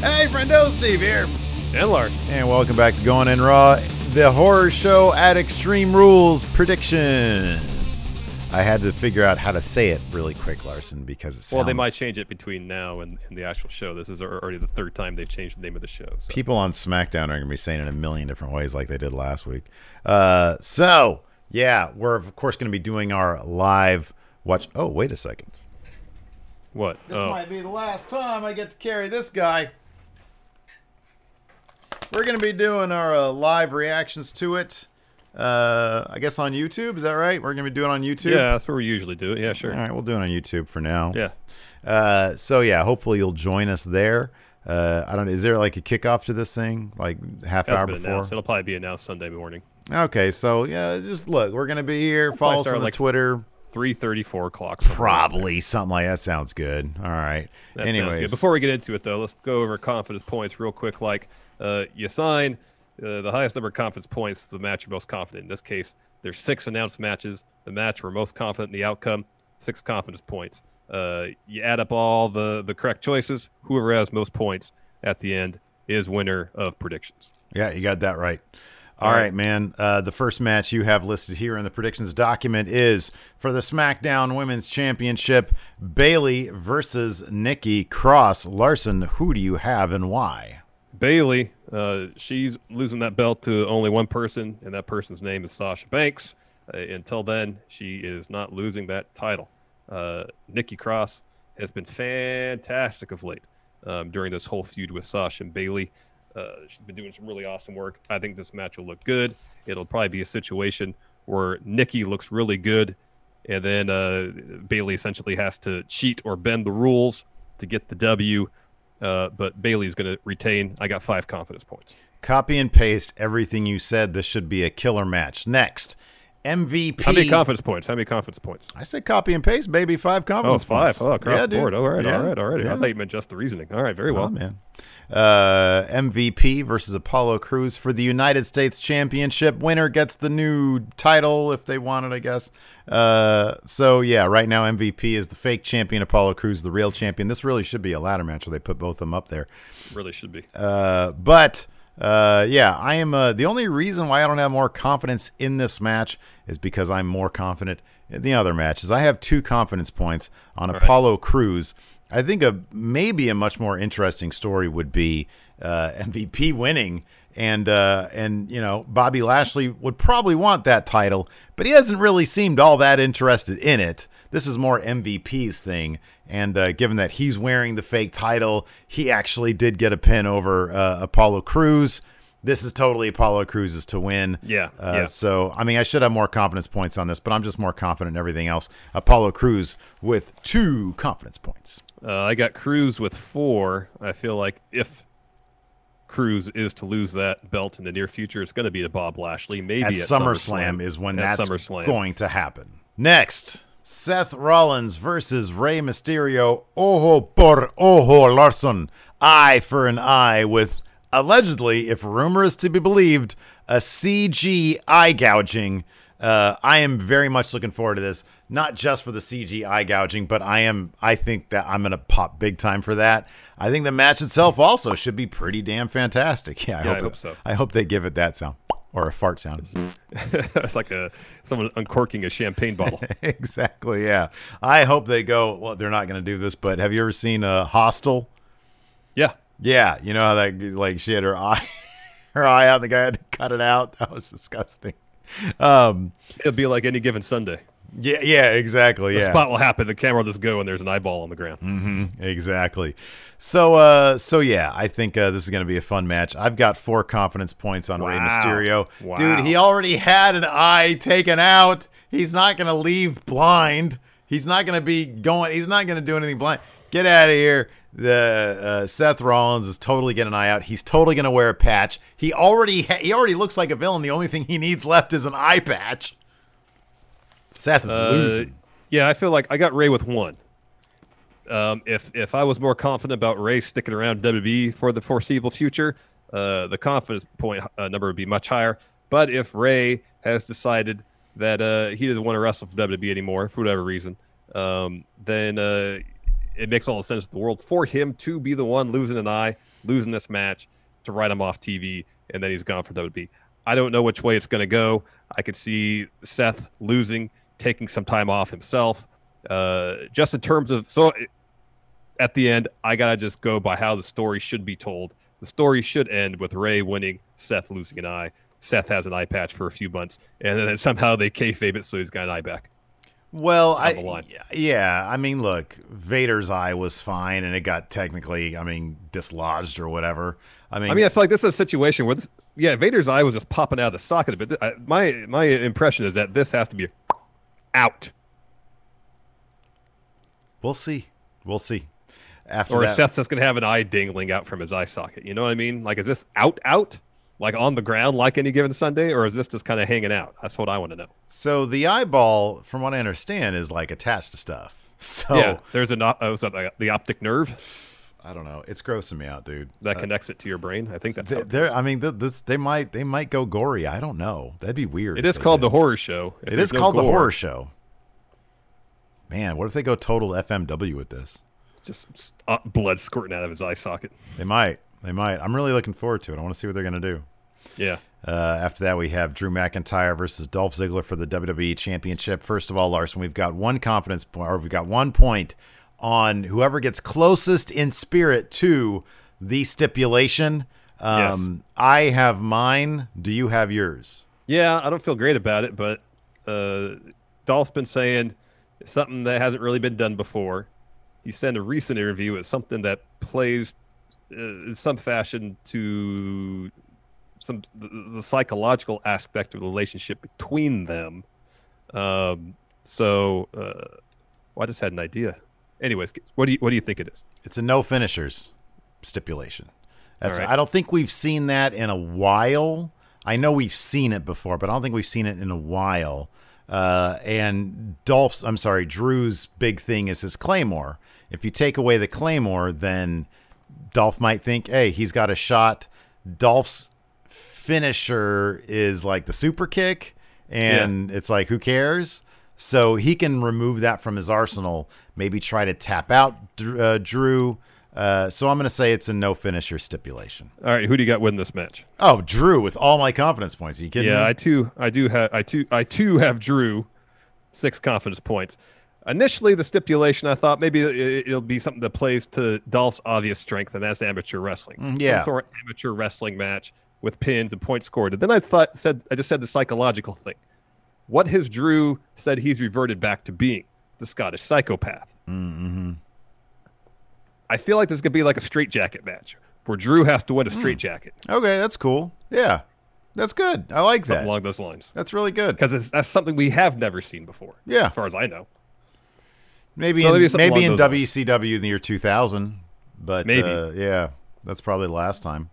Hey, friendo, Steve here. And Lars. And welcome back to Going In Raw, the horror show at Extreme Rules predictions. I had to figure out how to say it really quick, Larson, because it sounds. Well, they might change it between now and, and the actual show. This is already the third time they've changed the name of the show. So. People on SmackDown are going to be saying it in a million different ways, like they did last week. Uh, so, yeah, we're of course going to be doing our live watch. Oh, wait a second. What? This oh. might be the last time I get to carry this guy. We're going to be doing our uh, live reactions to it. Uh, I guess on YouTube. Is that right? We're going to be doing it on YouTube. Yeah, that's where we usually do it. Yeah, sure. All right, we'll do it on YouTube for now. Yeah. Uh, so yeah, hopefully you'll join us there. Uh, I don't. Is there like a kickoff to this thing, like half That's hour before? announced. It'll probably be announced Sunday morning. Okay, so yeah, just look. We're gonna be here. Follow us on like Twitter. Three thirty, four o'clock. somewhere around there. Probably something like that. Sounds good. All right. That Anyways. Before we get into it, though, let's go over confidence points real quick. Like, uh, you sign uh, the highest number of confidence points, the match you're most confident. In this case, there's six announced matches. The match we're most confident in the outcome, six confidence points. Uh, you add up all the the correct choices. Whoever has most points at the end is winner of predictions. Yeah, you got that right. All All right, right. man. Uh, the first match you have listed here in the predictions document is for the SmackDown Women's Championship Bayley versus Nikki Cross. Larson, who do you have and why? Bayley, uh, she's losing that belt to only one person, and that person's name is Sasha Banks. Uh, until then, she is not losing that title. Uh, Nikki Cross has been fantastic of late um, during this whole feud with Sasha and Bayley. Uh, she's been doing some really awesome work. I think this match will look good. It'll probably be a situation where Nikki looks really good, and then uh, Bayley essentially has to cheat or bend the rules to get the W. Uh, but Bayley's going to retain. I got five confidence points. Copy and paste everything you said. This should be a killer match. Next, MVP. How many confidence points? How many confidence points? I said copy and paste, baby. Five Oh, confidence it's five. points. Oh, across Yeah, the board. All right, yeah, all right, all right. yeah. I thought you meant just the reasoning. All right, very well. Oh, man. Uh, MVP versus Apollo Crews for the United States Championship. Winner gets the new title if they want it, I guess. Uh, so yeah, right now MVP is the fake champion, Apollo Crews, the real champion. This really should be a ladder match where they put both of them up there. Really should be. Uh, but uh, yeah, I am. Uh, the only reason why I don't have more confidence in this match is because I'm more confident in the other matches. I have two confidence points on Apollo Crews. I think a maybe a much more interesting story would be uh, MVP winning, and uh, and you know Bobby Lashley would probably want that title, but he hasn't really seemed all that interested in it. This is more MVP's thing, and uh, given that he's wearing the fake title, he actually did get a pin over uh, Apollo Crews. This is totally Apollo Crews's to win. Yeah, Uh, yeah. So, I mean, I should have more confidence points on this, but I'm just more confident in everything else. Apollo Crews with two confidence points. Uh, I got Crews with four. I feel like if Crews is to lose that belt in the near future, it's going to be to Bob Lashley. Maybe at at, SummerSlam, is when At that's SummerSlam. going to happen. Next, Seth Rollins versus Rey Mysterio. Ojo por ojo, Larson. Eye for an eye with allegedly, if rumor is to be believed, a CG eye gouging. Uh, I am very much looking forward to this, not just for the CG eye gouging, but I am. I think that I'm gonna pop big time for that. I think the match itself also should be pretty damn fantastic. Yeah, I, Yeah, hope, I hope so. I hope they give it that sound or a fart sound. it's like a someone uncorking a champagne bottle. exactly. Yeah. I hope they go. Well, they're not going to do this, but have you ever seen a Hostel? yeah, Yeah. You know how that like she had her eye, her eye out. The guy had to cut it out. That was disgusting. Um. it'll be like any given Sunday. Yeah. Yeah. Exactly. The yeah. spot will happen. The camera will just go, and there's an eyeball on the ground. Exactly. So, uh, so yeah, I think uh, this is going to be a fun match. I've got four confidence points on Rey Wow. Mysterio. Wow. Dude, he already had an eye taken out. He's not going to leave blind. He's not going to be going. He's not going to do anything blind. Get out of here. The uh, Seth Rollins is totally getting an eye out. He's totally gonna wear a patch. He already ha- he already looks like a villain. The only thing he needs left is an eye patch. Seth is Uh, losing. yeah, I feel like I got Rey with one. Um, if if I was more confident about Rey sticking around WWE for the foreseeable future, uh, the confidence point uh, number would be much higher. But if Rey has decided that uh, he doesn't want to wrestle for WWE anymore for whatever reason, um, then uh, it makes all the sense in the world for him to be the one losing an eye, losing this match, to write him off TV, and then he's gone for WWE. I don't know which way it's going to go. I could see Seth losing, taking some time off himself. Uh, just in terms of so, at the end, I gotta just go by how the story should be told. The story should end with Rey winning, Seth losing an eye. Seth has an eye patch for a few months, and then somehow they kayfabe it so he's got an eye back. Well, I yeah, I mean, look, Vader's eye was fine, and it got technically, I mean, dislodged or whatever. I mean, I mean, I feel like this is a situation where, this, yeah, Vader's eye was just popping out of the socket a bit. I, my my impression is that this has to be out, we'll see, we'll see. After or that, Seth's just gonna have an eye dangling out from his eye socket. You know what I mean? Like, is this out out, like on the ground, like any given Sunday, or is this just kind of hanging out? That's what I want to know. so the eyeball, from what I understand, is like attached to stuff. So Yeah, there's an op- uh, what's that, like, the optic nerve I don't know. It's grossing me out, dude. that Uh, connects it to your brain. I think that's how they. I mean, th- this, they might they might go gory. I don't know. That'd be weird. It is called did. the horror show. If It no called the horror show. Man, what if they go total FMW with this? Just uh, blood squirting out of his eye socket. They might. They might. I'm really looking forward to it. I want to see what they're going to do. Yeah. Uh, after that, we have Drew McIntyre versus Dolph Ziggler for the WWE Championship. First of all, Larson, we've got one confidence point, or we've got one point on whoever gets closest in spirit to the stipulation. Um, I have mine. Do you have yours? Yeah, I don't feel great about it, but uh, Dolph's been saying something that hasn't really been done before. He in a recent interview it's something that plays uh, in some fashion to some the, the psychological aspect of the relationship between them. Um, so, uh, well, I just had an idea. Anyways, what do you what do you think it is? It's a no finishers stipulation. That's right. I don't think we've seen that in a while. I know we've seen it before, but I don't think we've seen it in a while. Uh, and Dolph's, I'm sorry, Drew's big thing is his claymore. If you take away the claymore, then Dolph might think, hey, he's got a shot. Dolph's finisher is like the super kick, and it's like, who cares? So he can remove that from his arsenal, maybe try to tap out uh, Drew. Uh, so I'm going to say it's a no finisher stipulation. All right, who do you got win this match? Oh, Drew with all my confidence points. Are you kidding Yeah, me? I too, I do have, I too, I too have Drew six confidence points. Initially, the stipulation I thought maybe it- it'll be something that plays to Dolph's obvious strength, and that's amateur wrestling. Mm, yeah. Some sort of amateur wrestling match with pins and points scored. And then I thought, said, I just said the psychological thing. What has Drew said he's reverted back to being? The Scottish psychopath. Mm-hmm. I feel like this could be like a straitjacket match where Drew has to win a straitjacket, Okay, that's cool. Yeah, that's good. I like something that. along those lines. That's really good. Because that's something we have never seen before, Yeah, as far as I know. maybe So in, maybe maybe in WCW in the year 2000, but Maybe. uh, yeah, that's probably the last time.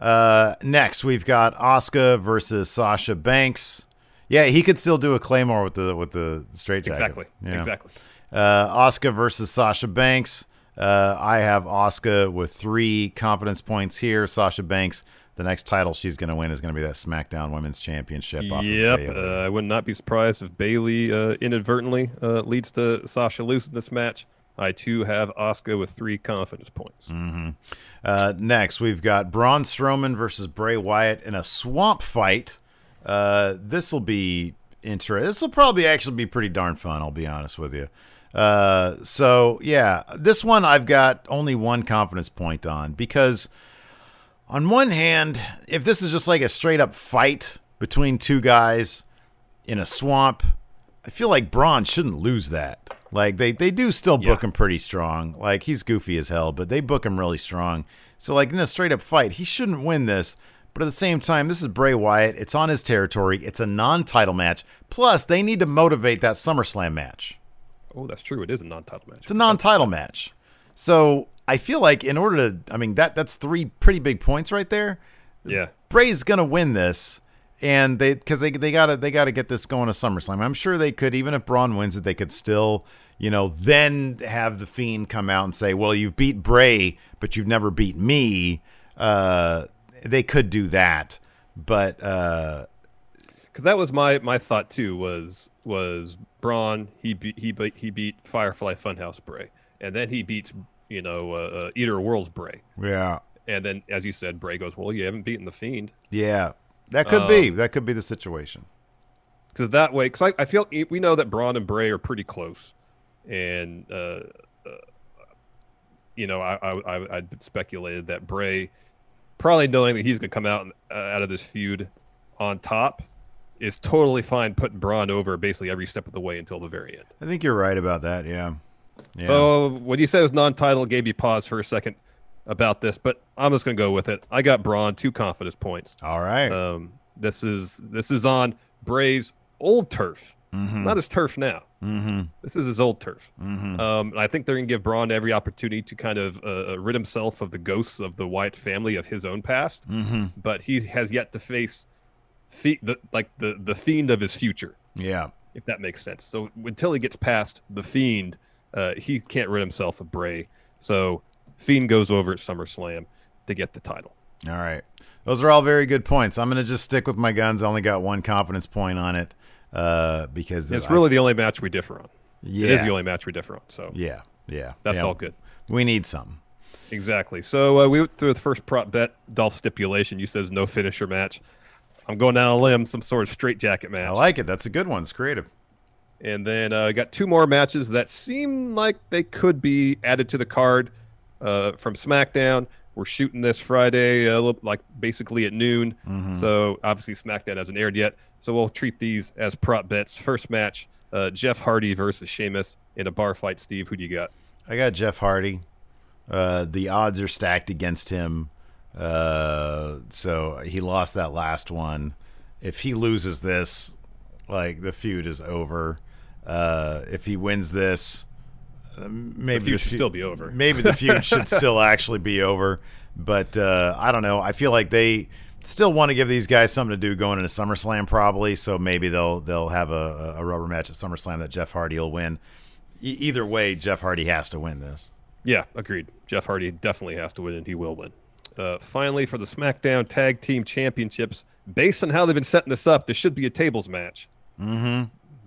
Uh, next, we've got Asuka versus Sasha Banks. Yeah, he could still do a claymore with the with the straight jacket. Exactly. Yeah. Exactly. Uh, Asuka versus Sasha Banks. Uh, I have Asuka with three confidence points here. Sasha Banks, the next title she's going to win is going to be that SmackDown Women's Championship. off of Yep. Bayley. Uh, I would not be surprised if Bayley uh, inadvertently uh, leads to Sasha losing this match. I too have Asuka with three confidence points. Uh, next, we've got Braun Strowman versus Bray Wyatt in a swamp fight. Uh, this will be interesting. This will probably actually be pretty darn fun. I'll be honest with you. Uh, so yeah, this one I've got only one confidence point on because on one hand, if this is just like a straight up fight between two guys in a swamp, I feel like Braun shouldn't lose that. Like they they do still book Yeah. him pretty strong. Like he's goofy as hell, but they book him really strong. So like in a straight up fight, he shouldn't win this. But at the same time, this is Bray Wyatt. It's on his territory. It's a non-title match. Plus, they need to motivate that SummerSlam match. Oh, that's true. It is a non-title match. It's a non-title match. So I feel like in order to, I mean that that's three pretty big points right there. Yeah. Bray's gonna win this, and they because they they gotta they gotta get this going to SummerSlam. I'm sure they could even if Braun wins it, they could still you know then have the Fiend come out and say, well, you've beat Bray, but you've never beat me. Uh, they could do that, but uh, because that was my my thought too was was Braun he beat he beat he beat Firefly Funhouse Bray, and then he beats you know uh, uh, Eater Worlds Bray. Yeah. And then, as you said, Bray goes, "Well, you haven't beaten the Fiend." Yeah, that could um, be that could be the situation. Because that way, because I, I feel we know that Braun and Bray are pretty close, and uh, uh, you know, I, I I'd speculated that Bray, probably knowing that he's going to come out uh, out of this feud on top, is totally fine putting Braun over basically every step of the way until the very end. I think you're right about that. Yeah. yeah. So when you said it was non-title, gave you pause for a second about this, but I'm just going to go with it. I got Braun two confidence points. All right. Um, this is this is on Bray's old turf, mm-hmm. not his turf now. Mm-hmm. This is his old turf. Mm-hmm. Um, I think they're going to give Braun every opportunity to kind of uh, uh, rid himself of the ghosts of the Wyatt family of his own past. Mm-hmm. But he has yet to face the, the like the the fiend of his future. Yeah, if that makes sense. So until he gets past the fiend, uh, he can't rid himself of Bray. So Fiend goes over at SummerSlam to get the title. All right. Those are all very good points. I'm going to just stick with my guns. I only got one confidence point on it uh, because it's I, really the only match we differ on. Yeah. It is the only match we differ on. So yeah, yeah, that's yeah. all good. We need some. Exactly. So uh, we went through the first prop bet, Dolph stipulation. You says no finisher match. I'm going down a limb, some sort of straight jacket match. I like it. That's a good one. It's creative. And then I uh, got two more matches that seem like they could be added to the card uh, from SmackDown. We're shooting this Friday, uh, like basically at noon. Mm-hmm. So obviously SmackDown hasn't aired yet. So we'll treat these as prop bets. First match: uh, Jeff Hardy versus Sheamus in a bar fight. Steve, who do you got? I got Jeff Hardy. Uh, the odds are stacked against him. Uh, so he lost that last one. If he loses this, like the feud is over. Uh, if he wins this, maybe the feud should still be over. Maybe the feud should still actually be over. But uh, I don't know. I feel like they still want to give these guys something to do going into SummerSlam, probably. So maybe they'll they'll have a, a rubber match at SummerSlam that Jeff Hardy will win. E- either way, Jeff Hardy has to win this. Yeah, agreed. Jeff Hardy definitely has to win, and he will win. Uh, finally, for the SmackDown Tag Team Championships, based on how they've been setting this up, this should be a tables match. Mm-hmm.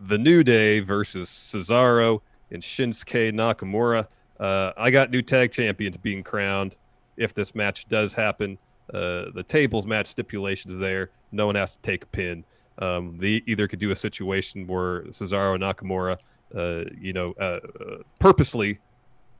The New Day versus Cesaro and Shinsuke Nakamura. Uh, I got new tag champions being crowned if this match does happen. Uh, the tables match stipulations there. No one has to take a pin. Um, they either could do a situation where Cesaro and Nakamura, uh, you know, uh, uh, purposely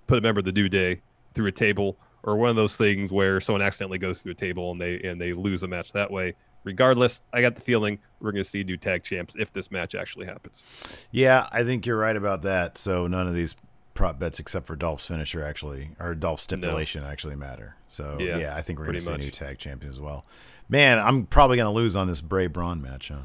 put a member of the New Day through a table, or one of those things where someone accidentally goes through a table and they and they lose a match that way regardless, I got the feeling we're going to see new tag champs if this match actually happens. Yeah, I think you're right about that. So none of these prop bets except for Dolph's finisher actually or Dolph's stipulation no. actually matter. So yeah, yeah I think we're going to see much. new tag champions as well. Man, I'm probably going to lose on this Bray Braun match, huh?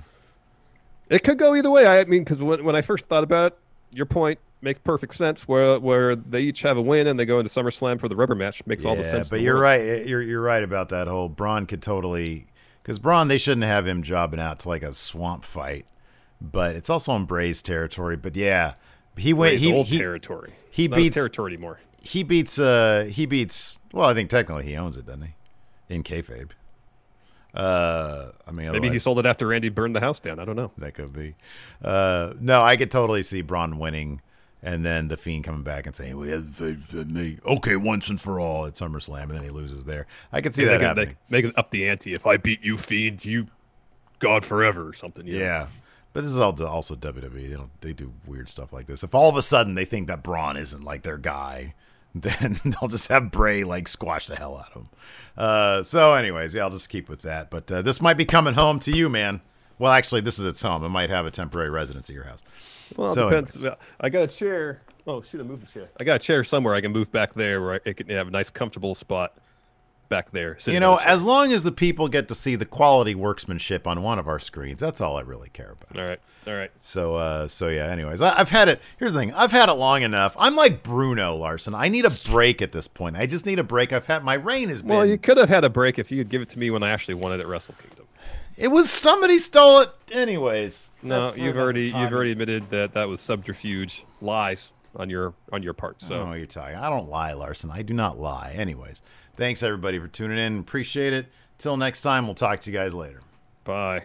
It could go either way. I mean, because when, when I first thought about it, your point makes perfect sense. Where where they each have a win and they go into SummerSlam for the rubber match makes yeah, all the sense. But you're right. You're you're right about that whole Braun could totally because Braun, they shouldn't have him jobbing out to like a swamp fight, but it's also on Bray's territory. But yeah, he went. Bray's he old he, territory. He it's beats territory anymore. He beats. Uh, he beats. Well, I think technically he owns it, doesn't he? In kayfabe. Uh, I mean, maybe he sold it after Randy burned the house down. I don't know. That could be. Uh, no, I could totally see Braun winning and then the Fiend coming back and saying, "We had faith in me." Okay, once and for all at SummerSlam, and then he loses there. I can see that they happening. Make, make, it up the ante. If I beat you, Fiend, you God forever or something. Yeah. Know? But this is all also WWE. They don't. They do weird stuff like this. If all of a sudden they think that Braun isn't like their guy, then they'll just have Bray like squash the hell out of him. Uh, so, anyways, yeah, I'll just keep with that. But uh, this might be coming home to you, man. Well, actually, this is its home. It might have a temporary residence at your house. Well, so depends. Anyways. I got a chair. Oh, shoot, I moved the chair. I got a chair somewhere I can move back there where it can have a nice, comfortable spot back there. You know, as long as the people get to see the quality workmanship on one of our screens, that's all I really care about. All right, all right. So, uh, so yeah. Anyways, I, have had it. Here's the thing: I've had it long enough. I'm like Bruno Larson. I need a break at this point. I just need a break. I've had my reign has been. Well, you could have had a break if you could give it to me when I actually wanted it at Wrestle Kingdom. It was somebody stole it, anyways. No, you've already you've already admitted that that was subterfuge, lies on your on your part. So I don't know what you're talking. I don't lie, Larson. I do not lie. Anyways, thanks everybody for tuning in. Appreciate it. Till next time, we'll talk to you guys later. Bye.